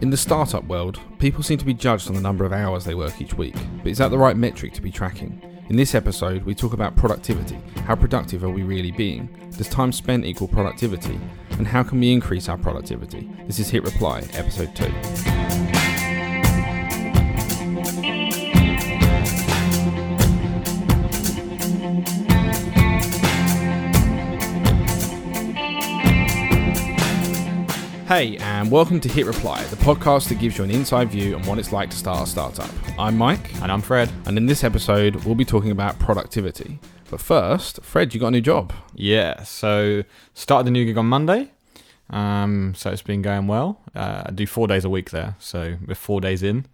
In the startup world, people seem to be judged on the number of hours they work each week, but is that the right metric to be tracking? In this episode, we talk about productivity. How productive are we really being? Does time spent equal productivity? And how can we increase our productivity? This is Hit Reply, episode 2. Hey, and welcome to Hit Reply, the podcast that gives you an inside view on what it's like to start a startup. I'm Mike, And I'm Fred. and in this episode, we'll be talking about productivity. But first, Fred, you got a new job. Yeah, so started the new gig on Monday. Um, so it's been going well. Uh, I do four days a week there, so we're four days in,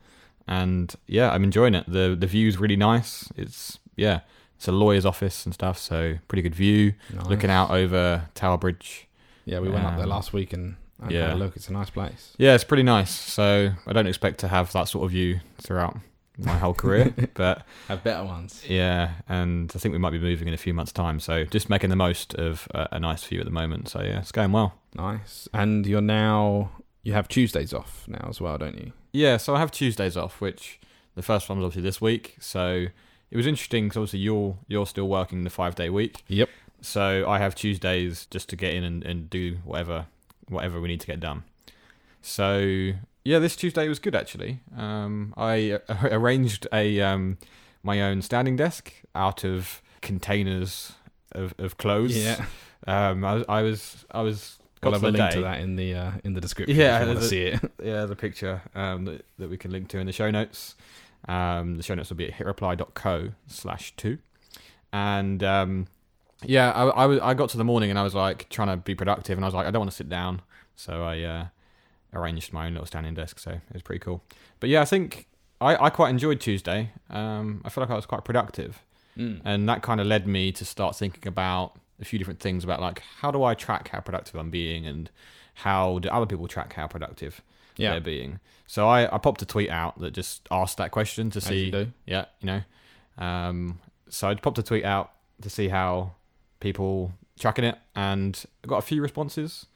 and yeah, I'm enjoying it. the The view's really nice. It's yeah, it's a lawyer's office and stuff, so pretty good view. Nice. Looking out over Tower Bridge. Yeah, we went up there Um, last week and, and yeah. had a look. It's a nice place. Yeah, it's pretty nice. So I don't expect to have that sort of view throughout my whole career, but Have better ones. yeah, and I think we might be moving in a few months' time. So just making the most of a, a nice view at the moment. So yeah, it's going well. Nice. And you're now, you have Tuesdays off now as well, don't you? Yeah, so I have Tuesdays off, which the first one was obviously this week. So it was interesting because obviously you're you're still working the five day week. Yep. So I have Tuesdays just to get in and, and do whatever whatever we need to get done. So yeah, this Tuesday was good actually. Um, I uh, arranged a um, my own standing desk out of containers of, of clothes. Yeah. Um, I was I was I was got have a link day. to that in the uh, in the description Yeah, if you want to see it. yeah, the picture um, that, that we can link to in the show notes. Um, the show notes will be at hitreply.co slash two. And um, yeah, I, I, I got to the morning and I was like trying to be productive and I was like, I don't want to sit down. So I uh, arranged my own little standing desk. So it was pretty cool. But yeah, I think I, I quite enjoyed Tuesday. Um, I feel like I was quite productive. Mm. And that kind of led me to start thinking about a few different things about like, how do I track how productive I'm being and how do other people track how productive Yeah. their being. So I, I popped a tweet out that just asked that question to see, you yeah, you know. Um, so I popped a tweet out to see how people tracking it, and I got a few responses.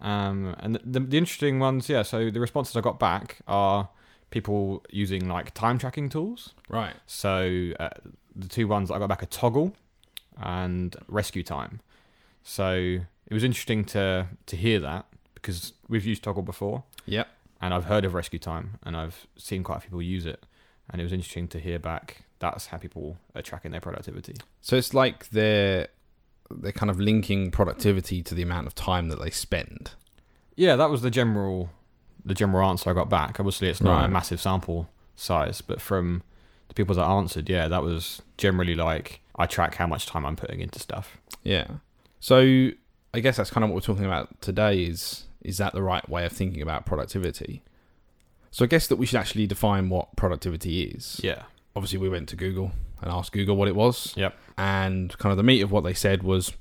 Um, and the, the, interesting ones, yeah. So the responses I got back are people using like time tracking tools. Right. So uh, the two ones that I got back are Toggl and RescueTime. So it was interesting to to hear that because we've used Toggl before Yep. and I've heard of RescueTime, and I've seen quite a few people use it, and it was interesting to hear back. That's how people are tracking their productivity. So it's like they're they're kind of linking productivity to the amount of time that they spend. Yeah, that was the general the general answer I got back. Obviously, it's not Right. a massive sample size, but from the people that answered, yeah, that was generally like I track how much time I'm putting into stuff. Yeah. So I guess that's kind of what we're talking about today is is that the right way of thinking about productivity? So I guess that we should actually define what productivity is. Yeah, Obviously we went to Google and asked Google what it was. Yep. And kind of the meat of what they said was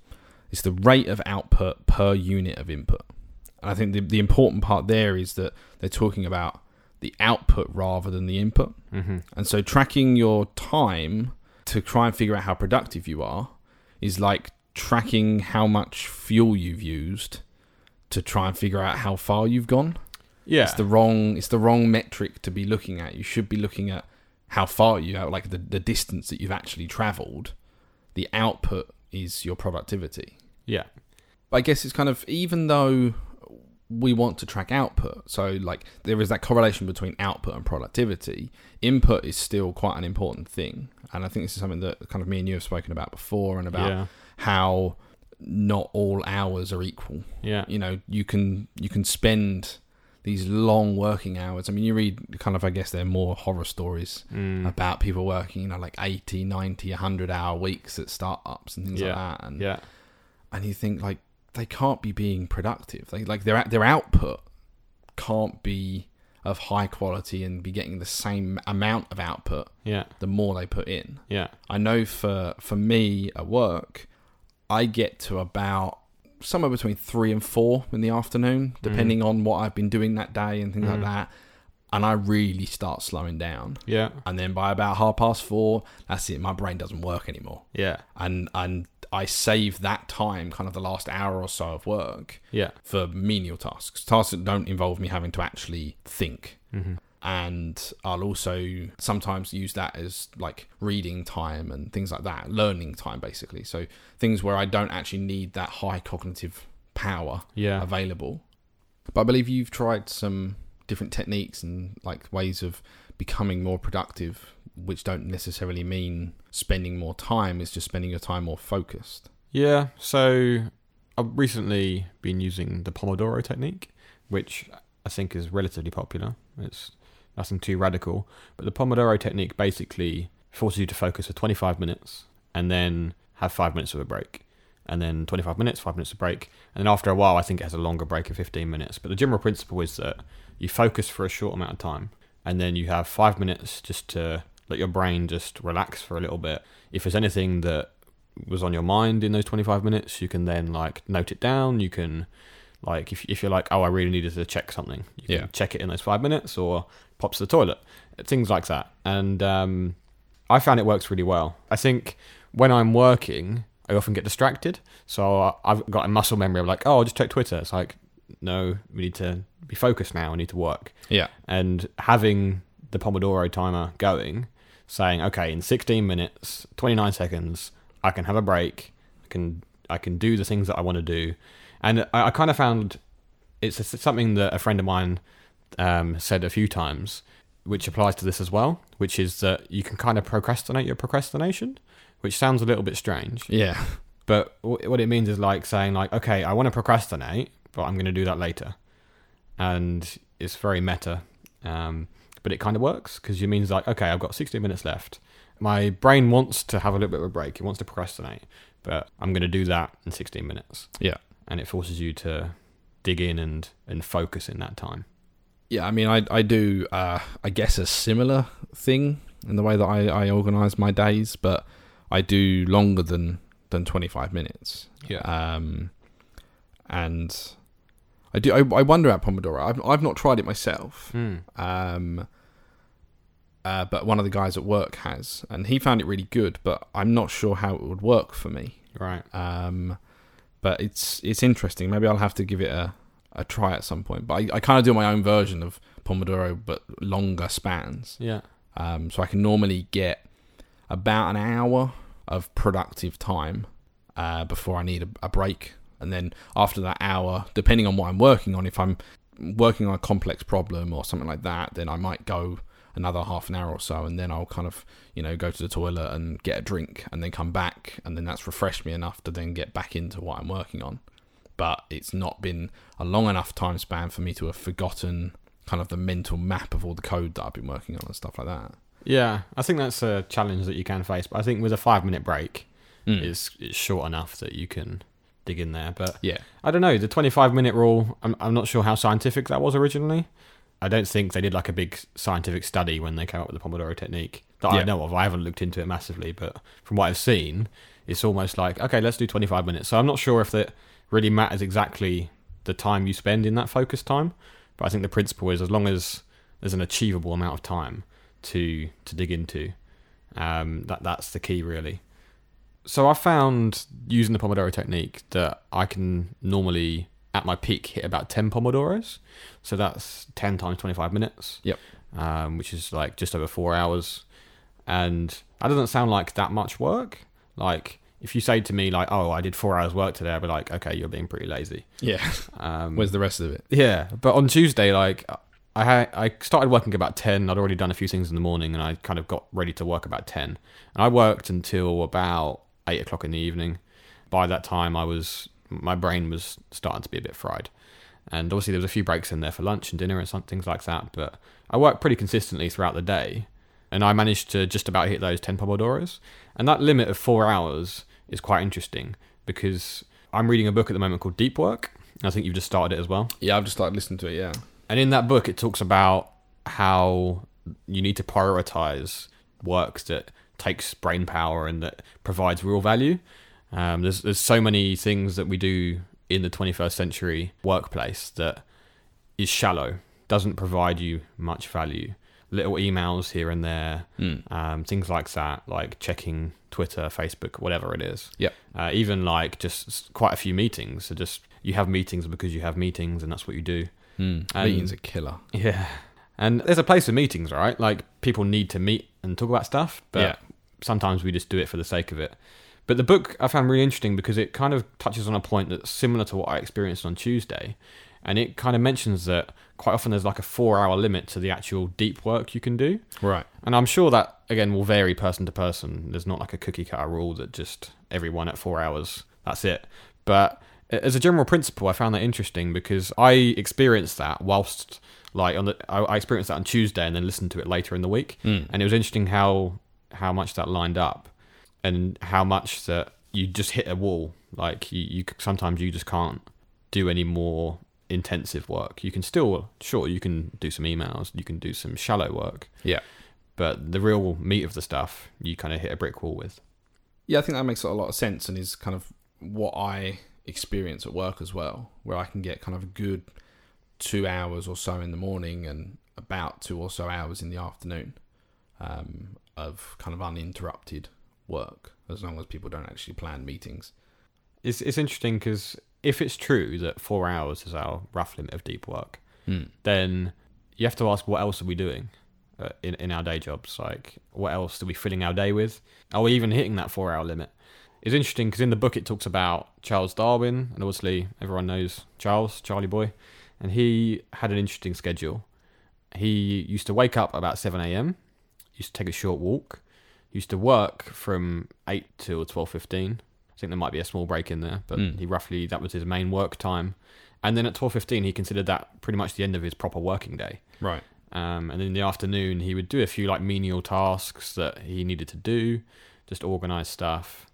it's the rate of output per unit of input. And I think the the important part there is that they're talking about the output rather than the input. hmm And so tracking your time to try and figure out how productive you are is like tracking how much fuel you've used to try and figure out how far you've gone. yeah, It's the wrong it's the wrong metric to be looking at. You should be looking at how far you are, like the, the distance that you've actually traveled. The output is your productivity. yeah, But I guess it's kind of even though we want to track output, so like there is that correlation between output and productivity. Input is still quite an important thing, and I think this is something that kind of me and you have spoken about before, and about yeah, how not all hours are equal. yeah, You know, you can you can spend these long working hours. I mean, you read kind of, I guess, they're more horror stories Mm. about people working, you know, like 80, 90, 100 hour weeks at startups and things Yeah. like that. And yeah, and you think like they can't be being productive. They, like their their output can't be of high quality and be getting the same amount of output yeah, the more they put in. yeah, I know for for me at work, I get to about somewhere between three and four in the afternoon, depending on what I've been doing that day and things like Mm. that. And I really start slowing down. yeah, And then by about half past four, that's it. My brain doesn't work anymore yeah, and and I save that time, kind of the last hour or so of work, Yeah. for menial tasks, tasks that don't involve me having to actually think. Mm-hmm. And I'll also sometimes use that as like reading time and things like that, learning time basically. So things where I don't actually need that high cognitive power Yeah. available. But I believe you've tried some different techniques and like ways of becoming more productive, which don't necessarily mean spending more time. It's just spending your time more focused. Yeah, so I've recently been using the Pomodoro technique, which I think is relatively popular. It's nothing too radical, but the Pomodoro technique basically forces you to focus for 25 minutes and then have five minutes of a break. And then 25 minutes, five minutes of break. And then after a while, I think it has a longer break of 15 minutes. But the general principle is that you focus for a short amount of time and then you have five minutes just to let your brain just relax for a little bit. If there's anything that was on your mind in those 25 minutes you can then like note it down you can like if, if you're like oh i really needed to check something you can Yeah. check it in those five minutes or pop to the toilet things like that. And um, i found it works really well. I think when i'm working i often get distracted. So i've got a muscle memory of like oh i'll just check twitter. It's like no we need to be focused now. We need to work. Yeah. and having the Pomodoro timer going, saying, okay, in 16 minutes, 29 seconds, I can have a break. I can I can do the things that I want to do, and I, I kind of found it's a- something that a friend of mine um, said a few times, which applies to this as well, which is that you can kind of procrastinate your procrastination, which sounds a little bit strange, Yeah. but wh- what it means is like saying like, okay, I want to procrastinate, but I'm going to do that later, and it's very meta, um, but it kind of works because it means like, okay, I've got 60 minutes left. My brain wants to have a little bit of a break. It wants to procrastinate, but I'm going to do that in 16 minutes, Yeah. And it forces you to dig in and and focus in that time. Yeah, I mean, I I do, uh, I guess, a similar thing in the way that I, I organise my days, but I do longer than than twenty five minutes. Yeah. Um, and I do. I, I wonder at Pomodoro. I've I've not tried it myself. Mm. Um, uh, but one of the guys at work has, and he found it really good. But I'm not sure how it would work for me. Right. Um, but it's it's interesting. Maybe I'll have to give it a, a try at some point. But I, I kind of do my own version of Pomodoro, but longer spans. Yeah. Um, so I can normally get about an hour of productive time uh, before I need a, a break, and then after that hour, depending on what I'm working on, if I'm working on a complex problem or something like that, then I might go another half an hour or so, and then I'll kind of you know go to the toilet and get a drink, and then come back, and then that's refreshed me enough to then get back into what I'm working on. But it's not been a long enough time span for me to have forgotten kind of the mental map of all the code that I've been working on and stuff like that. Yeah, I think that's a challenge that you can face, but I think with a five minute break, Mm. it's it's short enough that you can dig in there. But Yeah. I don't know the twenty five minute rule. I'm I'm not sure how scientific that was originally. I don't think they did like a big scientific study when they came up with the Pomodoro technique that I know of. I haven't looked into it massively, but from what I've seen, it's almost like okay, let's do twenty five minutes. So I'm not sure if that really matters exactly the time you spend in that focus time, but I think the principle is as long as there's an achievable amount of time to to dig into, um, that that's the key really so I found using the Pomodoro technique that I can normally at my peak hit about 10 Pomodoros. So that's 10 times 25 minutes. Yep. Um, which is like just over four hours. And that doesn't sound like that much work. Like if you say to me like, oh, I did four hours work today, I'd be like, okay, you're being pretty lazy. Yeah. Um, Where's the rest of it? yeah, but on Tuesday, like I had, I started working about ten. I'd already done a few things in the morning, and I kind of got ready to work about ten. And I worked until about eight o'clock in the evening. By that time, I was my brain was starting to be a bit fried, and obviously there was a few breaks in there for lunch and dinner and some things like that. But I worked pretty consistently throughout the day, and I managed to just about hit those ten pomodoros. And that limit of four hours is quite interesting because I'm reading a book at the moment called Deep Work. I think you've just started it as well. Yeah, I've just started listening to it. Yeah. And in that book, it talks about how you need to prioritize works that takes brain power and that provides real value. Um, there's there's so many things that we do in the 21st century workplace that is shallow, doesn't provide you much value. little emails here and there, Mm. um, things like that, like checking Twitter, Facebook, whatever it is. Yep. Uh, even like just quite a few meetings. So just you have meetings because you have meetings, and that's what you do. Mm. And- Meetings are killer. Yeah. And there's a place for meetings, right? Like people need to meet and talk about stuff, but Yeah. sometimes we just do it for the sake of it. But the book I found really interesting because it kind of touches on a point that's similar to what I experienced on Tuesday. And it kind of mentions that quite often there's like a four hour limit to the actual deep work you can do. Right. And I'm sure that, again, will vary person to person. There's not like a cookie cutter rule that just everyone at four hours, that's it. But as a general principle, I found that interesting because I experienced that whilst, like, on the, I experienced that on Tuesday and then listened to it later in the week. Mm. And it was interesting how how much that lined up and how much that you just hit a wall. Like, you, you sometimes you just can't do any more intensive work. You can still, sure, you can do some emails, you can do some shallow work Yeah. but the real meat of the stuff you kind of hit a brick wall with. Yeah, I think that makes a lot of sense and is kind of what I experience at work as well, where I can get kind of a good two hours or so in the morning and about two or so hours in the afternoon um, of kind of uninterrupted work, as long as people don't actually plan meetings. It's it's interesting because if it's true that four hours is our rough limit of deep work, Mm. then you have to ask what else are we doing uh, in in our day jobs? Like what else are we filling our day with? Are we even hitting that four hour limit? It's interesting because in the book it talks about Charles Darwin, and obviously everyone knows Charles, Charlie Boy, and he had an interesting schedule. He used to wake up about seven a.m. Used to take a short walk. Used to work from eight till twelve fifteen. I think there might be a small break in there, but Mm. he roughly that was his main work time. And then at twelve fifteen, he considered that pretty much the end of his proper working day. Right. Um, and in the afternoon, he would do a few like menial tasks that he needed to do, just organize stuff.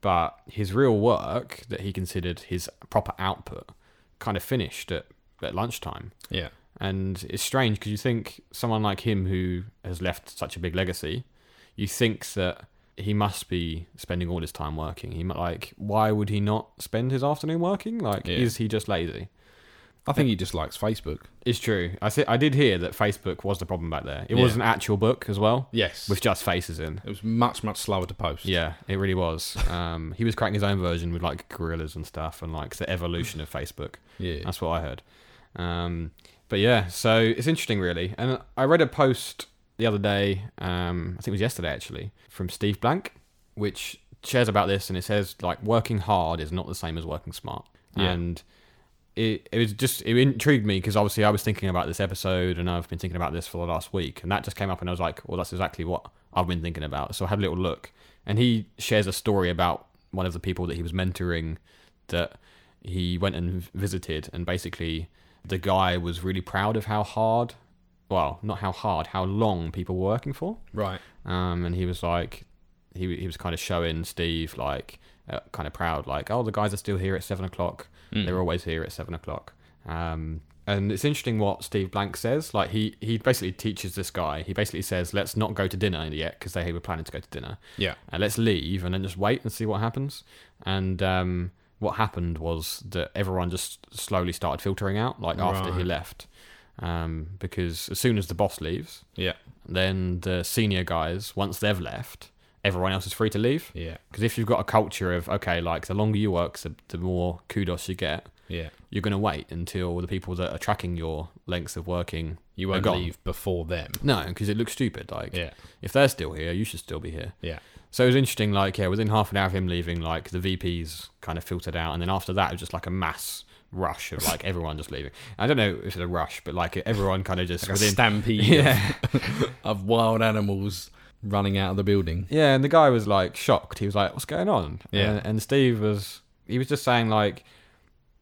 But his real work that he considered his proper output kind of finished at, at lunchtime. Yeah. And it's strange because you think someone like him who has left such a big legacy, you think that he must be spending all his time working. He like, why would he not spend his afternoon working? Like, Yeah. is he just lazy? I think he just likes Facebook. It's true. I th- I did hear that Facebook was the problem back there. It Yeah. was an actual book as well Yes. with just faces in. it was much, much slower to post. Yeah, it really was. Um, he was cracking his own version with like gorillas and stuff, and like the evolution of Facebook. Yeah. That's what I heard. Um, but yeah, so it's interesting, really. And I read a post the other day, um, I think it was yesterday actually, from Steve Blank, which shares about this, and it says like working hard is not the same as working smart. Yeah. And it, it was just it intrigued me because obviously I was thinking about this episode and I've been thinking about this for the last week and that just came up and I was like well that's exactly what I've been thinking about so I had a little look and he shares a story about one of the people that he was mentoring that he went and visited and basically the guy was really proud of how hard well not how hard how long people were working for Right. um, and he was like, he he was kind of showing Steve like, uh, kind of proud, like, oh, the guys are still here at seven o'clock. Mm. They're always here at seven o'clock. Um, and it's interesting what Steve Blank says. Like he he basically teaches this guy. He basically says, let's not go to dinner yet because they were planning to go to dinner. Yeah. And let's leave and then just wait and see what happens. And um, what happened was that everyone just slowly started filtering out, like after he left. Um, because as soon as the boss leaves, Yeah. then the senior guys, once they've left, everyone else is free to leave. Yeah. Because if you've got a culture of, okay, like the longer you work, the, the more kudos you get, Yeah. you're going to wait until the people that are tracking your lengths of working. You are won't gone. leave before them. No, because it looks stupid. Like, Yeah. if they're still here, you should still be here. Yeah. So it was interesting, like, yeah, within half an hour of him leaving, like, the VPs kind of filtered out. And then after that, it was just like a mass rush of, like, everyone just leaving. I don't know if it's a rush, but, like, everyone kind of just Like within. stampede Yeah. of, of wild animals running out of the building. Yeah, and the guy was like shocked. He was like, "What's going on?" Yeah. and, and Steve was he was just saying like,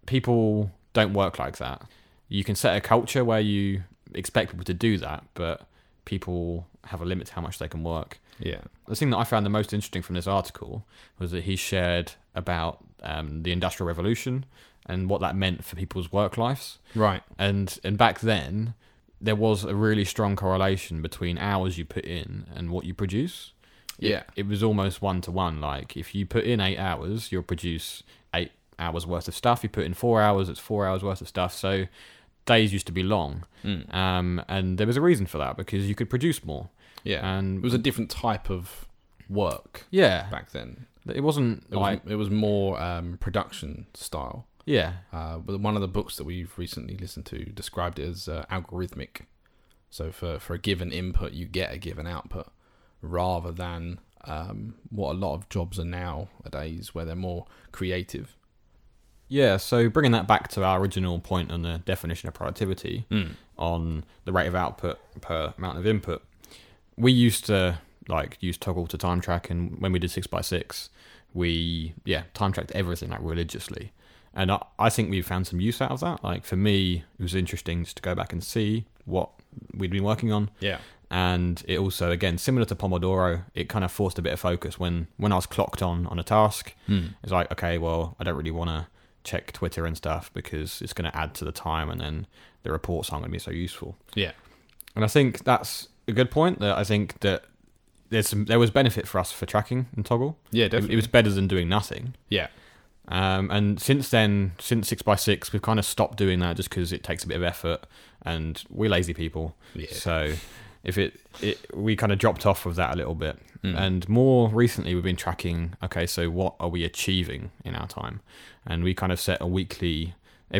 people don't work like that. You can set a culture where you expect people to do that, but people have a limit to how much they can work. Yeah. The thing that I found the most interesting from this article was that he shared about um, the Industrial Revolution and what that meant for people's work lives. Right. And and back then, there was a really strong correlation between hours you put in and what you produce. It- Yeah. it, was almost one to one. Like if you put in eight hours, you'll produce eight hours worth of stuff. You put in four hours, it's four hours worth of stuff. So days used to be long, Mm. um, and there was a reason for that because you could produce more. Yeah. And It was a different type of work yeah, back then. it wasn't It like was, it was more um, production style. Yeah, Uh, but one of the books that we've recently listened to described it as uh, algorithmic. So for, for a given input, you get a given output, rather than um, what a lot of jobs are nowadays, where they're more creative. yeah. So bringing that back to our original point on the definition of productivity, Mm. on the rate of output per amount of input. We used to like use Toggl to time track, and when we did six by six, we yeah time tracked everything like religiously, and I, I think we found some use out of that. Like for me, it was interesting just to go back and see what we'd been working on, Yeah. and it also again similar to Pomodoro, it kind of forced a bit of focus when when I was clocked on on a task. Mm. It's like okay, well I don't really want to check Twitter and stuff because it's going to add to the time, and then the reports aren't going to be so useful. Yeah. And I think that's a good point. That I think that there's some, there was benefit for us for tracking and Toggl. Yeah, It, definitely. it was better than doing nothing. yeah. Um, and since then, since six by six, we've kind of stopped doing that just because it takes a bit of effort, and we're lazy people. Yeah. So if it, it we kind of dropped off of that a little bit. Mm. And more recently, we've been tracking. Okay, so what are we achieving in our time? And we kind of set a weekly.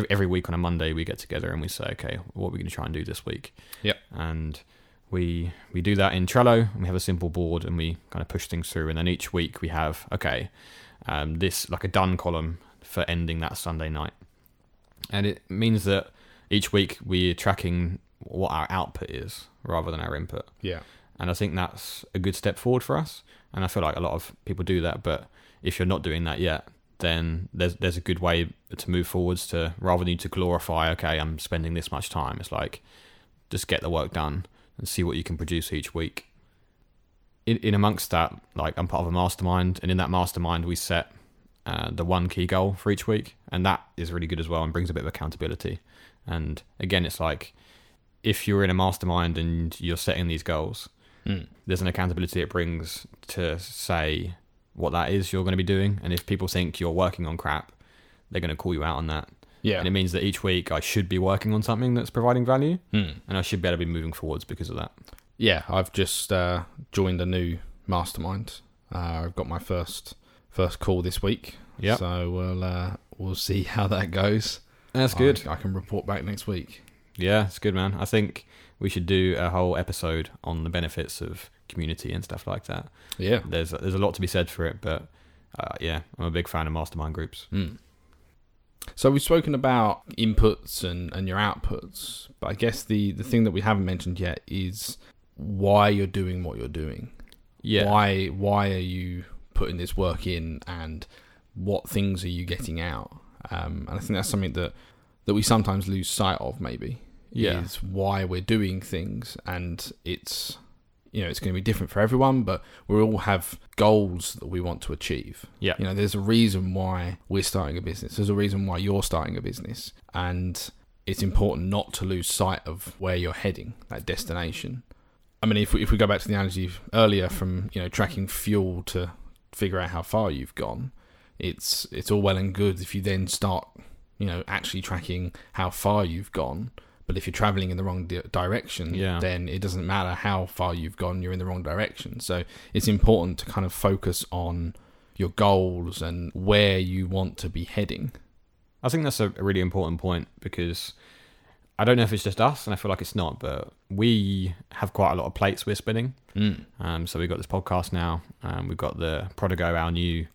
Every week on a Monday, we get together and we say, okay, what are we going to try and do this week? Yep. And we we do that in Trello. And we have a simple board and we kind of push things through. And then each week we have okay, um, this like a done column for ending that Sunday night, and it means that each week we're tracking what our output is rather than our input. Yeah. And I think that's a good step forward for us. And I feel like a lot of people do that, but if you're not doing that yet, then there's there's a good way to move forwards to rather than to glorify, okay, I'm spending this much time. It's like just get the work done and see what you can produce each week. In, in amongst that, like I'm part of a mastermind, and in that mastermind we set uh, the one key goal for each week, and that is really good as well and brings a bit of accountability. And again, it's like if you're in a mastermind and you're setting these goals, Mm. there's an accountability it brings to say what that is you're going to be doing. And if people think you're working on crap, they're going to call you out on that. Yeah. And it means that each week I should be working on something that's providing value, Mm. and I should be able to be moving forwards because of that. Yeah, I've just uh, joined a new mastermind. Uh, I've got my first first call this week. Yep. So we'll uh, we'll see how that goes. That's good. I, I can report back next week. Yeah, it's good, man. I think we should do a whole episode on the benefits of community and stuff like that. Yeah. There's there's a lot to be said for it, but uh, yeah, I'm a big fan of mastermind groups. Mm. So we've spoken about inputs and, and your outputs, but I guess the, the thing that we haven't mentioned yet is why you're doing what you're doing. Yeah, Why why are you putting this work in and what things are you getting out? Um, and I think that's something that, that we sometimes lose sight of maybe. Yeah. Is why we're doing things and it's you know, it's going to be different for everyone, but we all have goals that we want to achieve. Yeah. You know, there's a reason why we're starting a business. There's a reason why you're starting a business. And it's important not to lose sight of where you're heading, that destination. I mean, if we, if we go back to the analogy earlier from, you know, tracking fuel to figure out how far you've gone, it's it's all well and good if you then start, you know, actually tracking how far you've gone. But if you're traveling in the wrong di- direction, Yeah. then it doesn't matter how far you've gone, you're in the wrong direction. So it's important to kind of focus on your goals and where you want to be heading. I think that's a really important point because I don't know if it's just us, and I feel like it's not, but we have quite a lot of plates we're spinning. Mm. Um, so we've got this podcast now, um, we've got the Prodigo, our new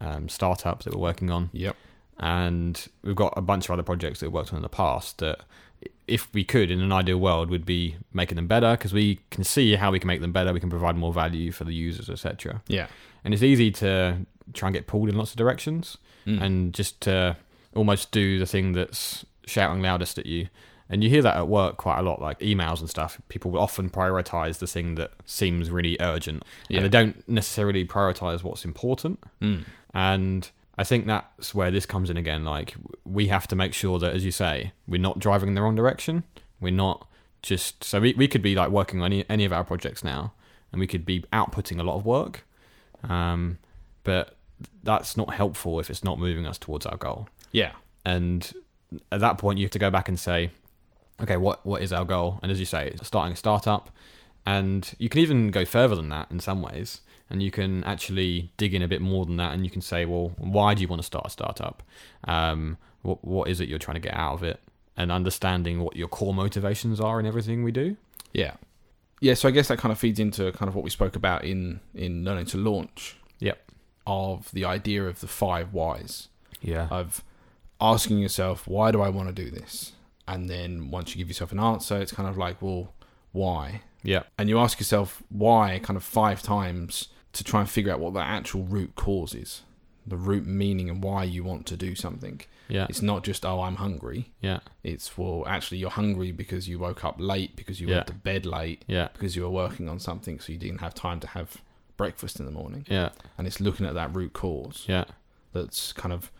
um, startup that we're working on, Yep. and we've got a bunch of other projects that we've worked on in the past that if we could in an ideal world would be making them better because we can see how we can make them better we can provide more value for the users etc Yeah. and it's easy to try and get pulled in lots of directions Mm. and just to almost do the thing that's shouting loudest at you and you hear that at work quite a lot like emails and stuff people will often prioritize the thing that seems really urgent Yeah. and they don't necessarily prioritize what's important Mm. and I think that's where this comes in again. Like, we have to make sure that, as you say, we're not driving in the wrong direction. We're not just. So, we, we could be like working on any, any of our projects now, and we could be outputting a lot of work. Um, but that's not helpful if it's not moving us towards our goal. Yeah. And at that point, you have to go back and say, okay, what what is our goal? And as you say, starting a startup, and you can even go further than that in some ways, and you can actually dig in a bit more than that, and you can say, well, why do you want to start a startup? Um, what what is it you're trying to get out of it? And understanding what your core motivations are in everything we do. Yeah. Yeah, so I guess that kind of feeds into kind of what we spoke about in in learning to launch. Yep. Of the idea of the five whys Yeah. of asking yourself, why do I want to do this? And then once you give yourself an answer, it's kind of like, well, why? yeah. And you ask yourself why kind of five times to try and figure out what the actual root cause is, the root meaning and why you want to do something. Yeah. It's not just, oh, I'm hungry. Yeah. It's, well, actually, you're hungry because you woke up late, because you Yeah. went to bed late, Yeah. because you were working on something, so you didn't have time to have breakfast in the morning. Yeah. And it's looking at that root cause Yeah. that's kind of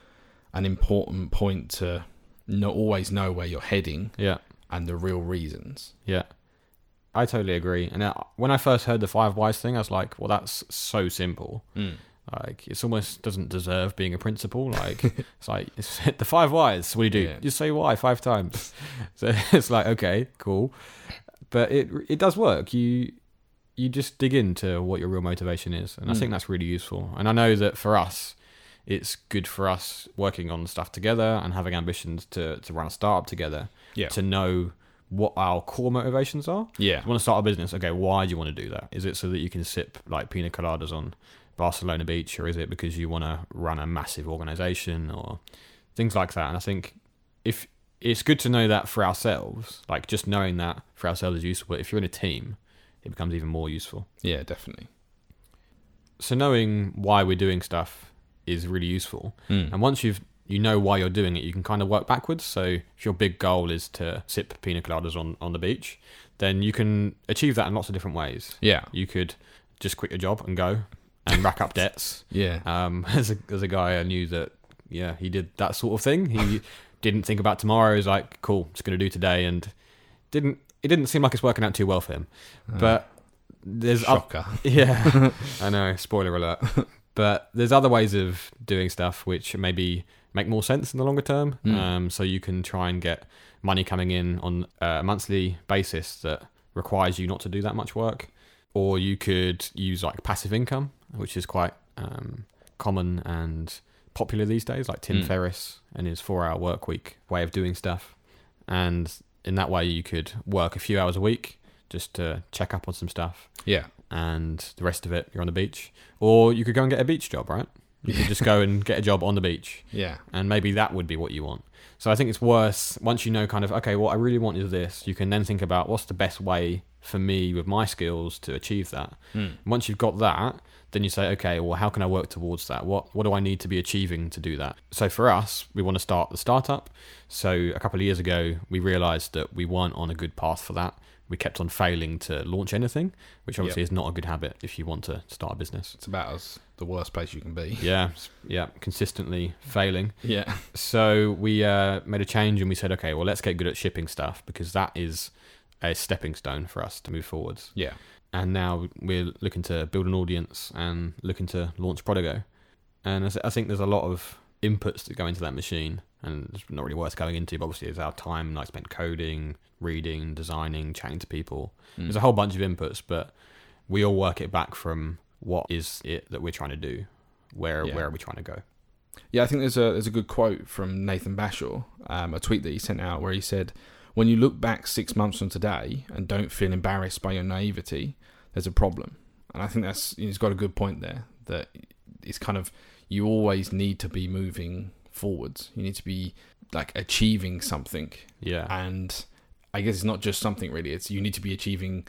an important point to not always know where you're heading Yeah. and the real reasons. Yeah. I totally agree. And uh, when I first heard the five whys thing, I was like, well, that's so simple. Like, it's almost doesn't deserve being a principle. Like, it's like, it's the five whys. What do you do? Yeah. Just say why five times. so it's like, okay, cool. But it it does work. You you just dig into what your real motivation is. And I Mm. think that's really useful. And I know that for us, it's good for us working on stuff together and having ambitions to, to run a startup together Yeah. to know what our core motivations are. Yeah. You want to start a business, okay, why do you want to do that? Is it so that you can sip like pina coladas on Barcelona Beach, or is it because you want to run a massive organization or things like that? And I think if it's good to know that for ourselves, like just knowing that for ourselves is useful. But if you're in a team, it becomes even more useful. Yeah, definitely. So knowing why we're doing stuff is really useful. Mm. And once you've you know why you're doing it, you can kind of work backwards. So if your big goal is to sip pina coladas on, on the beach, then you can achieve that in lots of different ways. Yeah. You could just quit your job and go and rack up debts. Yeah. Um, as a as a guy, I knew that yeah, he did that sort of thing. He didn't think about tomorrow. He was like, cool, just going to do today, and didn't it didn't seem like it's working out too well for him. But there's Shocker. yeah, I know. Spoiler alert. But there's other ways of doing stuff which maybe make more sense in the longer term. Mm. Um, so you can try and get money coming in on a monthly basis that requires you not to do that much work, or you could use like passive income, which is quite um, common and popular these days, like Tim Mm. Ferriss and his four-hour work week way of doing stuff. And in that way, you could work a few hours a week just to check up on some stuff Yeah. And the rest of it you're on the beach. Or you could go and get a beach job, right? You could just go and get a job on the beach, Yeah. and maybe that would be what you want. So I think it's worse once you know kind of okay, what I really want is this. You can then think about what's the best way for me with my skills to achieve that. Mm. Once you've got that, then you say, okay, well, how can I work towards that? What what do I need to be achieving to do that? So for us, we want to start the startup. So a couple of years ago, we realised that we weren't on a good path for that. We kept on failing to launch anything, which obviously is not a good habit if you want to start a business. It's about as the worst place you can be. Yeah, yeah, consistently failing. Yeah. So we uh, made a change and we said, okay, well, let's get good at shipping stuff because that is a stepping stone for us to move forwards Yeah. and now we're looking to build an audience and looking to launch Prodigo. And I think there's a lot of inputs that go into that machine, and it's not really worth going into. But obviously, it's our time like spent coding, reading, designing, chatting to people. Mm. There's a whole bunch of inputs, but we all work it back from what is it that we're trying to do, where Yeah. where are we trying to go? Yeah, I think there's a there's a good quote from Nathan Bashaw, um, a tweet that he sent out where he said, "When you look back six months from today and don't feel embarrassed by your naivety, there's a problem." And I think that's he's got a good point there. That it's kind of you always need to be moving forwards. You need to be like achieving something, Yeah, and I guess it's not just something really. It's you need to be achieving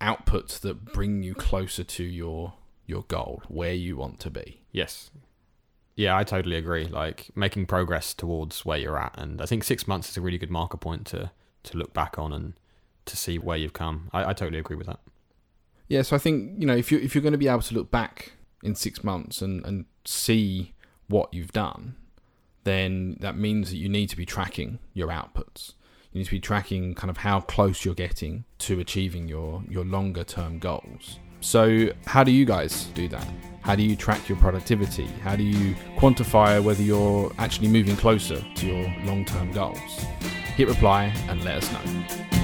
outputs that bring you closer to your your goal, where you want to be. Yes. Yeah, I totally agree. Like making progress towards where you're at, and I think six months is a really good marker point to to look back on and to see where you've come. I, I totally agree with that. Yeah, so I think you know if you if you're going to be able to look back in six months and and see what you've done, then that means that you need to be tracking your outputs. You need to be tracking kind of how close you're getting to achieving your your longer term goals. So how do you guys do that? How do you track your productivity? How do you quantify whether you're actually moving closer to your long term goals? hit reply and let us know.